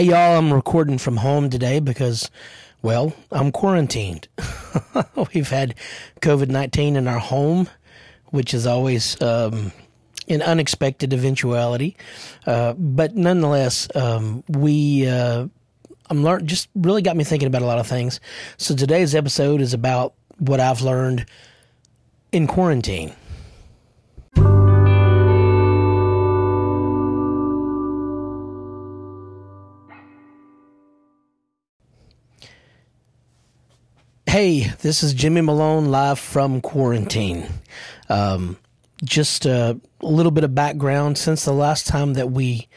Hey, y'all, I'm recording from home today because, well, I'm quarantined. We've had COVID 19 in our home, which is always um, an unexpected eventuality. Uh, but nonetheless, um, we. Uh, I'm learn just really got me thinking about a lot of things. So today's episode is about what I've learned in quarantine. Hey, this is Jimmy Malone live from quarantine. Um, just a little bit of background since the last time that we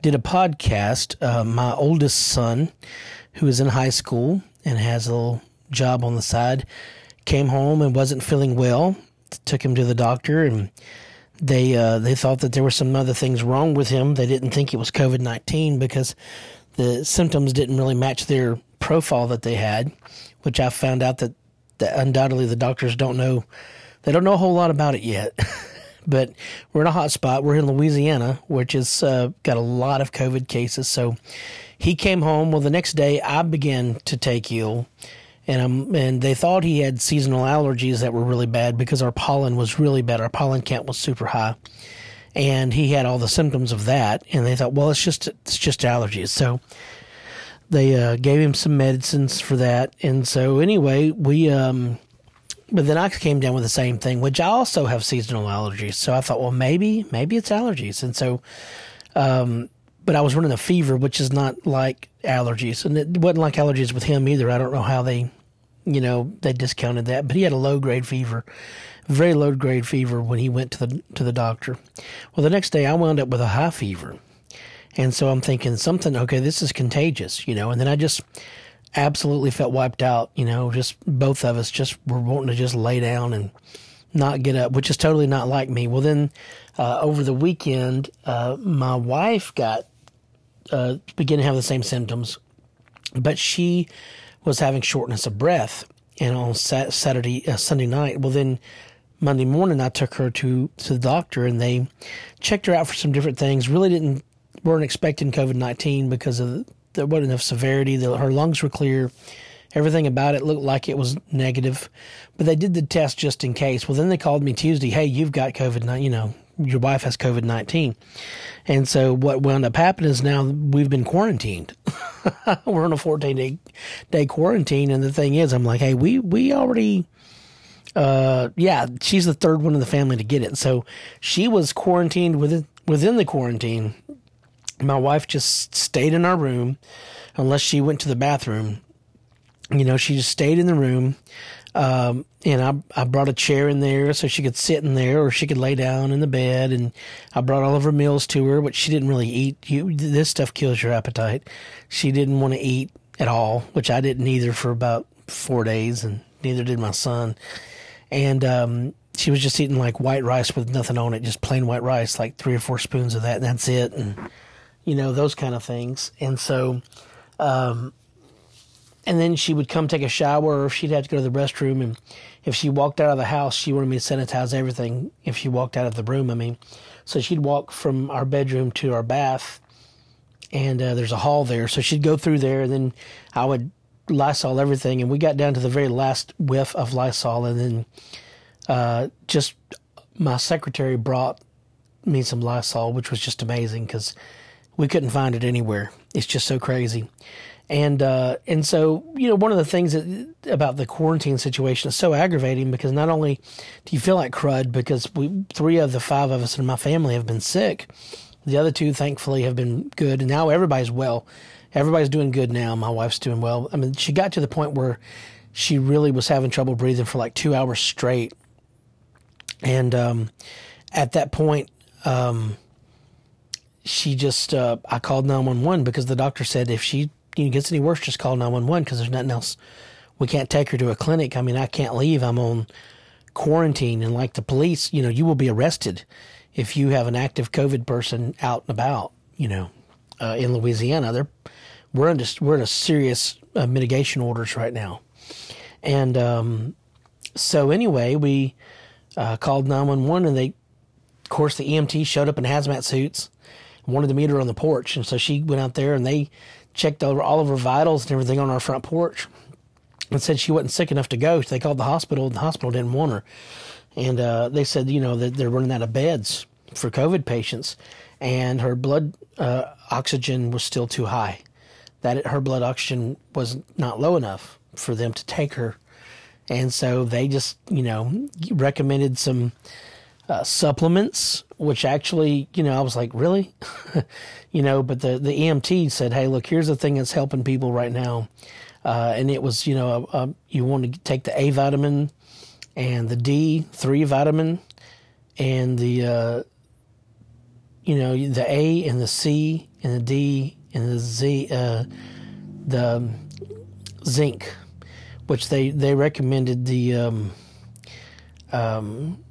did a podcast. Uh, my oldest son, who is in high school and has a little job on the side, came home and wasn't feeling well. Took him to the doctor, and they uh, they thought that there were some other things wrong with him. They didn't think it was COVID nineteen because the symptoms didn't really match their profile that they had which I found out that, that undoubtedly the doctors don't know. They don't know a whole lot about it yet. but we're in a hot spot. We're in Louisiana, which has uh, got a lot of COVID cases. So he came home. Well, the next day I began to take ill, and um, and they thought he had seasonal allergies that were really bad because our pollen was really bad. Our pollen count was super high, and he had all the symptoms of that. And they thought, well, it's just it's just allergies. So they uh, gave him some medicines for that, and so anyway, we. Um, but then I came down with the same thing, which I also have seasonal allergies. So I thought, well, maybe maybe it's allergies, and so. Um, but I was running a fever, which is not like allergies, and it wasn't like allergies with him either. I don't know how they, you know, they discounted that, but he had a low grade fever, very low grade fever when he went to the to the doctor. Well, the next day I wound up with a high fever, and so I'm thinking something, okay, this is contagious, you know, and then I just absolutely felt wiped out, you know, just both of us just were wanting to just lay down and not get up, which is totally not like me. Well, then uh, over the weekend, uh, my wife got, uh, began to have the same symptoms, but she was having shortness of breath. And on Saturday, uh, Sunday night, well, then Monday morning, I took her to, to the doctor and they checked her out for some different things. Really didn't weren't expecting COVID 19 because of there wasn't enough severity. The, her lungs were clear. Everything about it looked like it was negative, but they did the test just in case. Well, then they called me Tuesday. Hey, you've got COVID 19. You know, your wife has COVID 19. And so what wound up happening is now we've been quarantined. We're on a 14 day, day quarantine. And the thing is, I'm like, hey, we, we already, uh, yeah, she's the third one in the family to get it. So she was quarantined within, within the quarantine my wife just stayed in our room unless she went to the bathroom. You know, she just stayed in the room. Um, and I, I brought a chair in there so she could sit in there or she could lay down in the bed. And I brought all of her meals to her, but she didn't really eat. You, this stuff kills your appetite. She didn't want to eat at all, which I didn't either for about four days, and neither did my son. And, um, she was just eating like white rice with nothing on it, just plain white rice, like three or four spoons of that, and that's it. And, you know, those kind of things. And so, um, and then she would come take a shower or if she'd have to go to the restroom. And if she walked out of the house, she wanted me to sanitize everything if she walked out of the room. I mean, so she'd walk from our bedroom to our bath and uh, there's a hall there. So she'd go through there and then I would Lysol everything. And we got down to the very last whiff of Lysol. And then uh, just my secretary brought me some Lysol, which was just amazing because we couldn't find it anywhere. It's just so crazy. And uh, and so you know one of the things that, about the quarantine situation is so aggravating because not only do you feel like crud because we three of the five of us in my family have been sick, the other two thankfully have been good, and now everybody's well. Everybody's doing good now. My wife's doing well. I mean, she got to the point where she really was having trouble breathing for like two hours straight, and um, at that point, um, she just uh, I called 911 because the doctor said if she you know, gets any worse, just call 911 because there's nothing else. We can't take her to a clinic. I mean, I can't leave. I'm on quarantine, and like the police, you know, you will be arrested if you have an active COVID person out and about. You know, uh, in Louisiana, they're we're under we're in a serious uh, mitigation orders right now, and um, so anyway, we uh, called 911, and they, of course, the EMT showed up in hazmat suits wanted to meet her on the porch, and so she went out there, and they checked over all of her vitals and everything on our front porch and said she wasn't sick enough to go. So They called the hospital, and the hospital didn't want her. And uh, they said, you know, that they're running out of beds for COVID patients, and her blood uh, oxygen was still too high. That it, her blood oxygen was not low enough for them to take her, and so they just, you know, recommended some uh, supplements, which actually, you know, I was like, really, you know, but the the EMT said, hey, look, here's the thing that's helping people right now. Uh, and it was, you know, uh, you want to take the A vitamin and the D3 vitamin and the, uh, you know, the A and the C and the D and the Z, uh, the zinc, which they, they recommended the, um, um,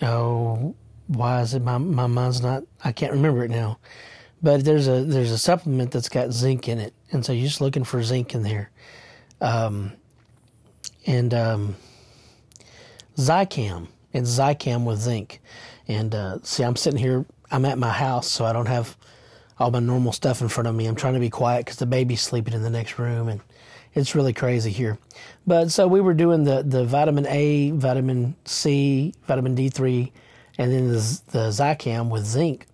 oh, why is it my, my mind's not, I can't remember it now but there's a there's a supplement that's got zinc in it, and so you're just looking for zinc in there. Um, and um, Zicam, it's Zicam with zinc. And uh, see, I'm sitting here. I'm at my house, so I don't have all my normal stuff in front of me. I'm trying to be quiet because the baby's sleeping in the next room, and it's really crazy here. But so we were doing the the vitamin A, vitamin C, vitamin D3, and then the the Zicam with zinc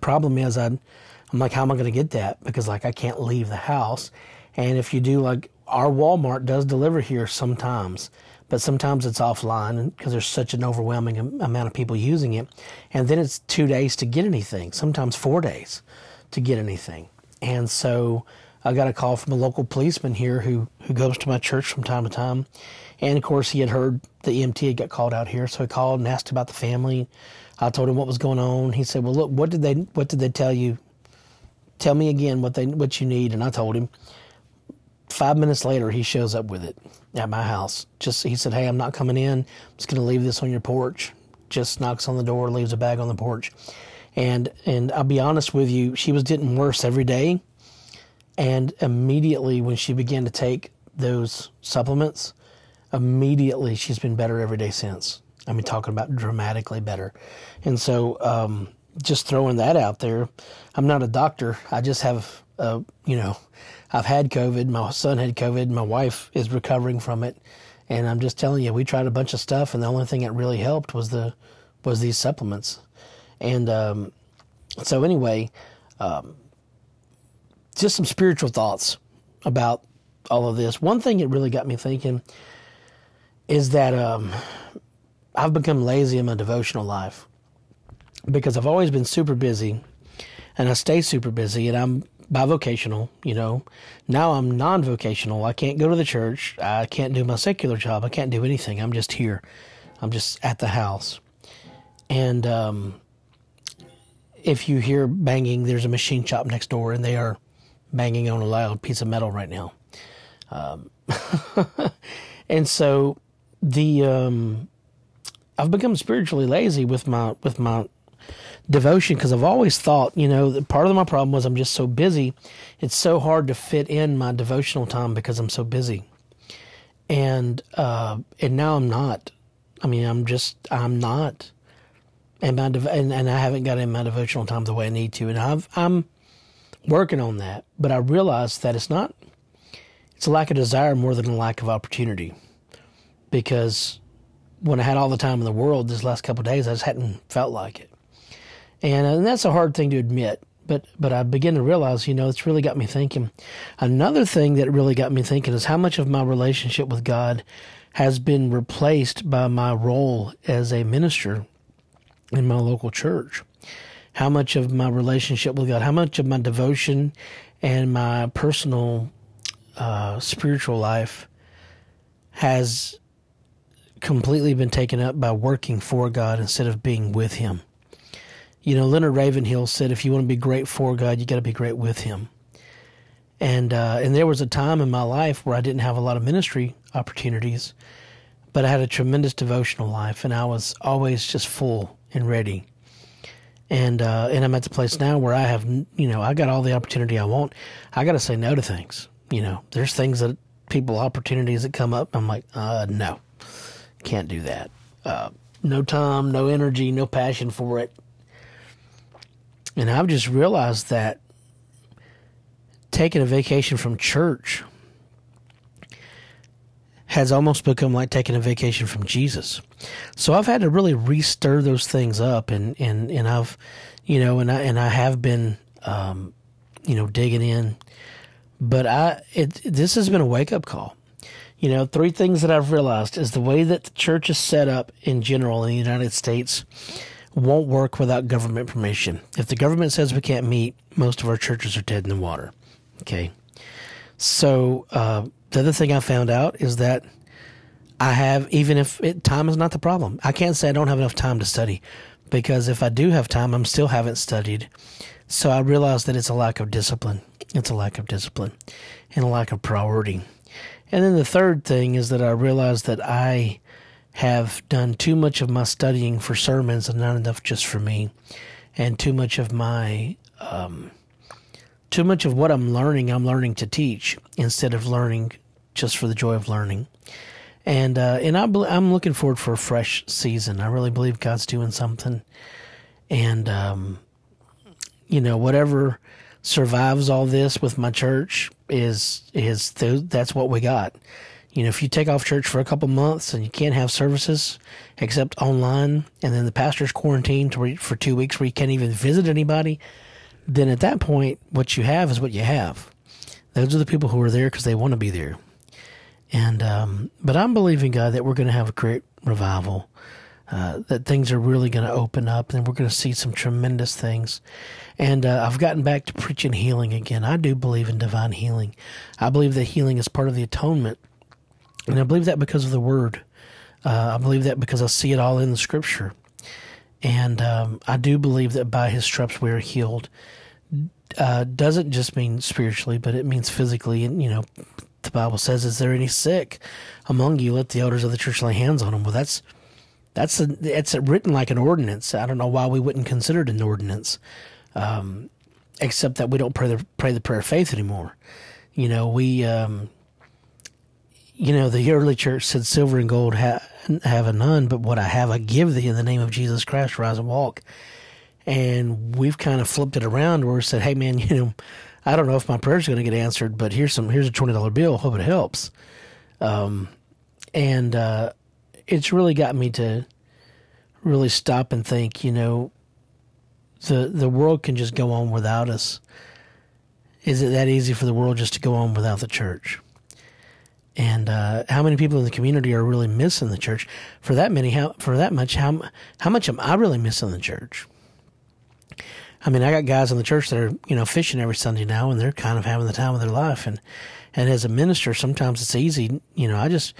Problem is, i am like, how am I going to get that? Because like I can't leave the house. And if you do, like our Walmart does deliver here sometimes, but sometimes it's offline because there's such an overwhelming amount of people using it. And then it's two days to get anything, sometimes four days to get anything. And so I got a call from a local policeman here who, who goes to my church from time to time. And of course, he had heard the EMT had got called out here, so he called and asked about the family. I told him what was going on. He said, "Well, look, what did they what did they tell you? Tell me again what they what you need." And I told him. Five minutes later, he shows up with it at my house. Just he said, "Hey, I'm not coming in. I'm just going to leave this on your porch." Just knocks on the door, leaves a bag on the porch, and and I'll be honest with you, she was getting worse every day. And immediately when she began to take those supplements, immediately she's been better every day since. I mean, talking about dramatically better. And so, um, just throwing that out there, I'm not a doctor. I just have, uh, you know, I've had COVID. My son had COVID. My wife is recovering from it. And I'm just telling you, we tried a bunch of stuff, and the only thing that really helped was the was these supplements. And um, so, anyway, um, just some spiritual thoughts about all of this. One thing it really got me thinking is that um, I've become lazy in my devotional life because I've always been super busy and I stay super busy and I'm bivocational, you know. Now I'm non vocational. I can't go to the church. I can't do my secular job. I can't do anything. I'm just here. I'm just at the house. And um, if you hear banging, there's a machine shop next door and they are banging on a loud piece of metal right now. Um, and so the um, I've become spiritually lazy with my with my devotion because I've always thought, you know, part of my problem was I'm just so busy. It's so hard to fit in my devotional time because I'm so busy, and uh, and now I'm not. I mean, I'm just I'm not, and my dev- and, and I haven't got in my devotional time the way I need to, and I've I'm working on that. But I realize that it's not. It's a lack of desire more than a lack of opportunity, because when I had all the time in the world this last couple days, I just hadn't felt like it. And, and that's a hard thing to admit, but but I begin to realize, you know, it's really got me thinking. Another thing that really got me thinking is how much of my relationship with God has been replaced by my role as a minister in my local church. How much of my relationship with God, how much of my devotion and my personal uh, spiritual life has completely been taken up by working for God instead of being with Him. You know, Leonard Ravenhill said, if you want to be great for God, you got to be great with Him. And uh, and there was a time in my life where I didn't have a lot of ministry opportunities, but I had a tremendous devotional life, and I was always just full and ready. And uh, and I'm at the place now where I have, you know, I got all the opportunity I want. I got to say no to things. You know, there's things that people opportunities that come up. I'm like, uh, no, can't do that. Uh, no time, no energy, no passion for it. And I've just realized that taking a vacation from church has almost become like taking a vacation from Jesus. So I've had to really restir those things up, and and and I've, you know, and I and I have been, um, you know, digging in. But I, it this has been a wake up call. You know, three things that I've realized is the way that the church is set up in general in the United States won't work without government permission. If the government says we can't meet, most of our churches are dead in the water. Okay. So uh, the other thing I found out is that I have, even if it, time is not the problem, I can't say I don't have enough time to study because if I do have time, I'm still haven't studied. So I realized that it's a lack of discipline. It's a lack of discipline and a lack of priority. And then the third thing is that I realized that I have done too much of my studying for sermons and not enough just for me, and too much of my um, too much of what I'm learning, I'm learning to teach instead of learning just for the joy of learning. And uh, and I I'm looking forward for a fresh season. I really believe God's doing something, and um, you know whatever survives all this with my church is is th- that's what we got. You know, if you take off church for a couple months and you can't have services except online, and then the pastor's quarantined for two weeks where you can't even visit anybody, then at that point, what you have is what you have. Those are the people who are there because they want to be there. And um, but I'm believing God that we're going to have a great revival. Uh, that things are really going to open up, and we're going to see some tremendous things. And uh, I've gotten back to preaching healing again. I do believe in divine healing. I believe that healing is part of the atonement, and I believe that because of the Word. Uh, I believe that because I see it all in the Scripture. And um, I do believe that by his stripes we are healed. Uh, doesn't just mean spiritually, but it means physically. And, you know, the Bible says, Is there any sick among you? Let the elders of the church lay hands on them. Well, that's. That's a, it's written like an ordinance. I don't know why we wouldn't consider it an ordinance, um, except that we don't pray the pray the prayer of faith anymore. You know, we um, you know, the early church said, Silver and gold ha- have a none, but what I have I give thee in the name of Jesus Christ, rise and walk. And we've kind of flipped it around where we said, hey, man, you know, I don't know if my prayer's going to get answered, but here's some, here's a $20 bill. Hope it helps. Um, and uh, it's really got me to really stop and think, you know, the, the world can just go on without us. Is it that easy for the world just to go on without the church? and uh, how many people in the community are really missing the church for that many how for that much how how much am I really missing the church I mean I got guys in the church that are you know fishing every Sunday now and they're kind of having the time of their life and and as a minister sometimes it's easy you know I just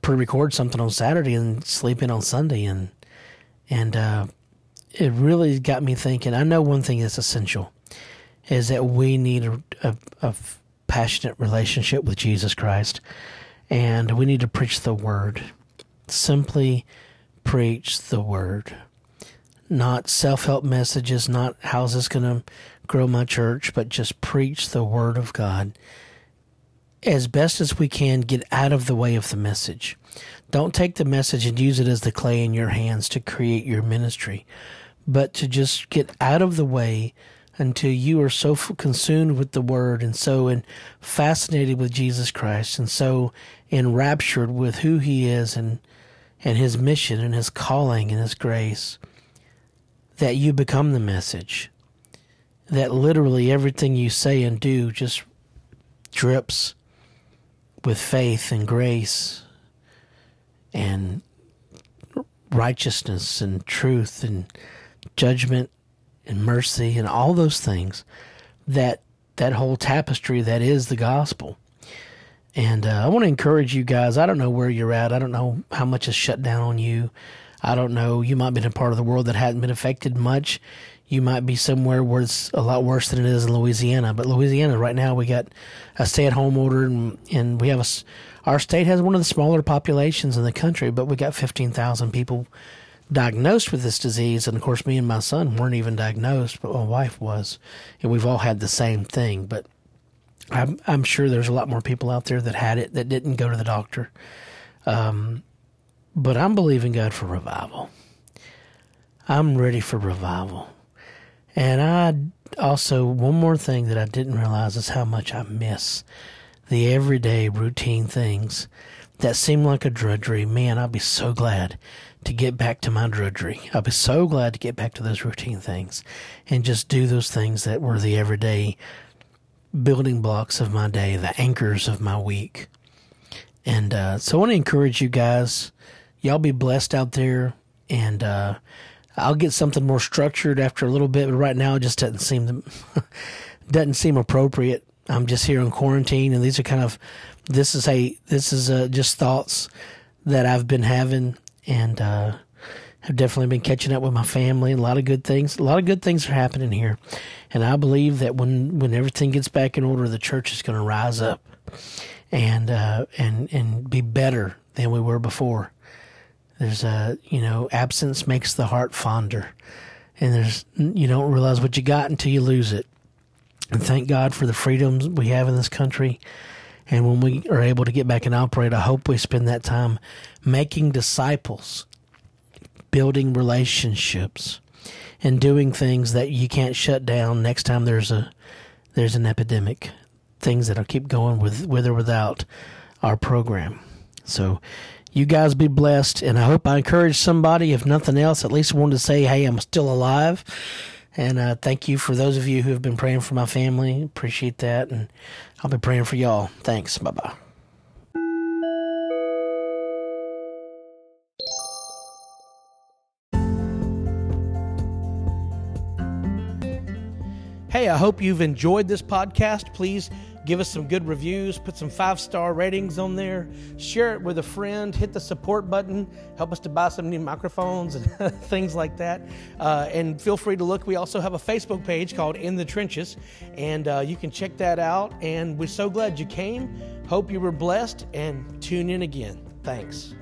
pre-record something on Saturday and sleep in on Sunday and and uh, it really got me thinking I know one thing that's essential is that we need a, a, a passionate relationship with Jesus Christ and we need to preach the word. Simply preach the word. Not self help messages, not how's this going to grow my church, but just preach the word of God. As best as we can, get out of the way of the message. Don't take the message and use it as the clay in your hands to create your ministry, but to just get out of the way until you are so consumed with the word and so in, fascinated with Jesus Christ and so enraptured with who he is and and his mission and his calling and his grace that you become the message. That literally everything you say and do just drips with faith and grace and righteousness and truth and judgment and mercy and all those things that that whole tapestry that is the gospel. And uh, I want to encourage you guys. I don't know where you're at. I don't know how much is shut down on you. I don't know. You might be in a part of the world that hadn't been affected much. You might be somewhere where it's a lot worse than it is in Louisiana. But Louisiana, right now, we got a stay-at-home order, and, and we have a. Our state has one of the smaller populations in the country, but we got 15,000 people diagnosed with this disease, and of course, me and my son weren't even diagnosed, but my wife was, and we've all had the same thing. But I'm I'm sure there's a lot more people out there that had it that didn't go to the doctor. Um, but I'm believing God for revival. I'm ready for revival. And I also, one more thing that I didn't realize is how much I miss the everyday routine things that seemed like a drudgery. Man, I'd be so glad to get back to my drudgery. I'd be so glad to get back to those routine things and just do those things that were the everyday building blocks of my day, the anchors of my week. And uh, so I want to encourage you guys. Y'all be blessed out there. And uh, I'll get something more structured after a little bit, but right now it just doesn't seem to, doesn't seem appropriate. I'm just here in quarantine, and these are kind of this is a this is uh, just thoughts that I've been having, and uh, have definitely been catching up with my family. A lot of good things, a lot of good things are happening here, and I believe that when when everything gets back in order, the church is going to rise up and uh, and and be better than we were before. There's a you know absence makes the heart fonder, and there's you don't realize what you got until you lose it. And thank God for the freedoms we have in this country. And when we are able to get back and operate, I hope we spend that time making disciples, building relationships, and doing things that you can't shut down next time there's a there's an epidemic. Things that'll keep going with with or without our program. So you guys be blessed, and I hope I encourage somebody. If nothing else, at least wanted to say, "Hey, I'm still alive." And uh, thank you for those of you who have been praying for my family. Appreciate that, and I'll be praying for y'all. Thanks. Bye bye. Hey, I hope you've enjoyed this podcast. Please give us some good reviews, put some five star ratings on there, share it with a friend, hit the support button, help us to buy some new microphones and things like that. Uh, and feel free to look. We also have a Facebook page called In the Trenches, and uh, you can check that out. And we're so glad you came. Hope you were blessed, and tune in again. Thanks.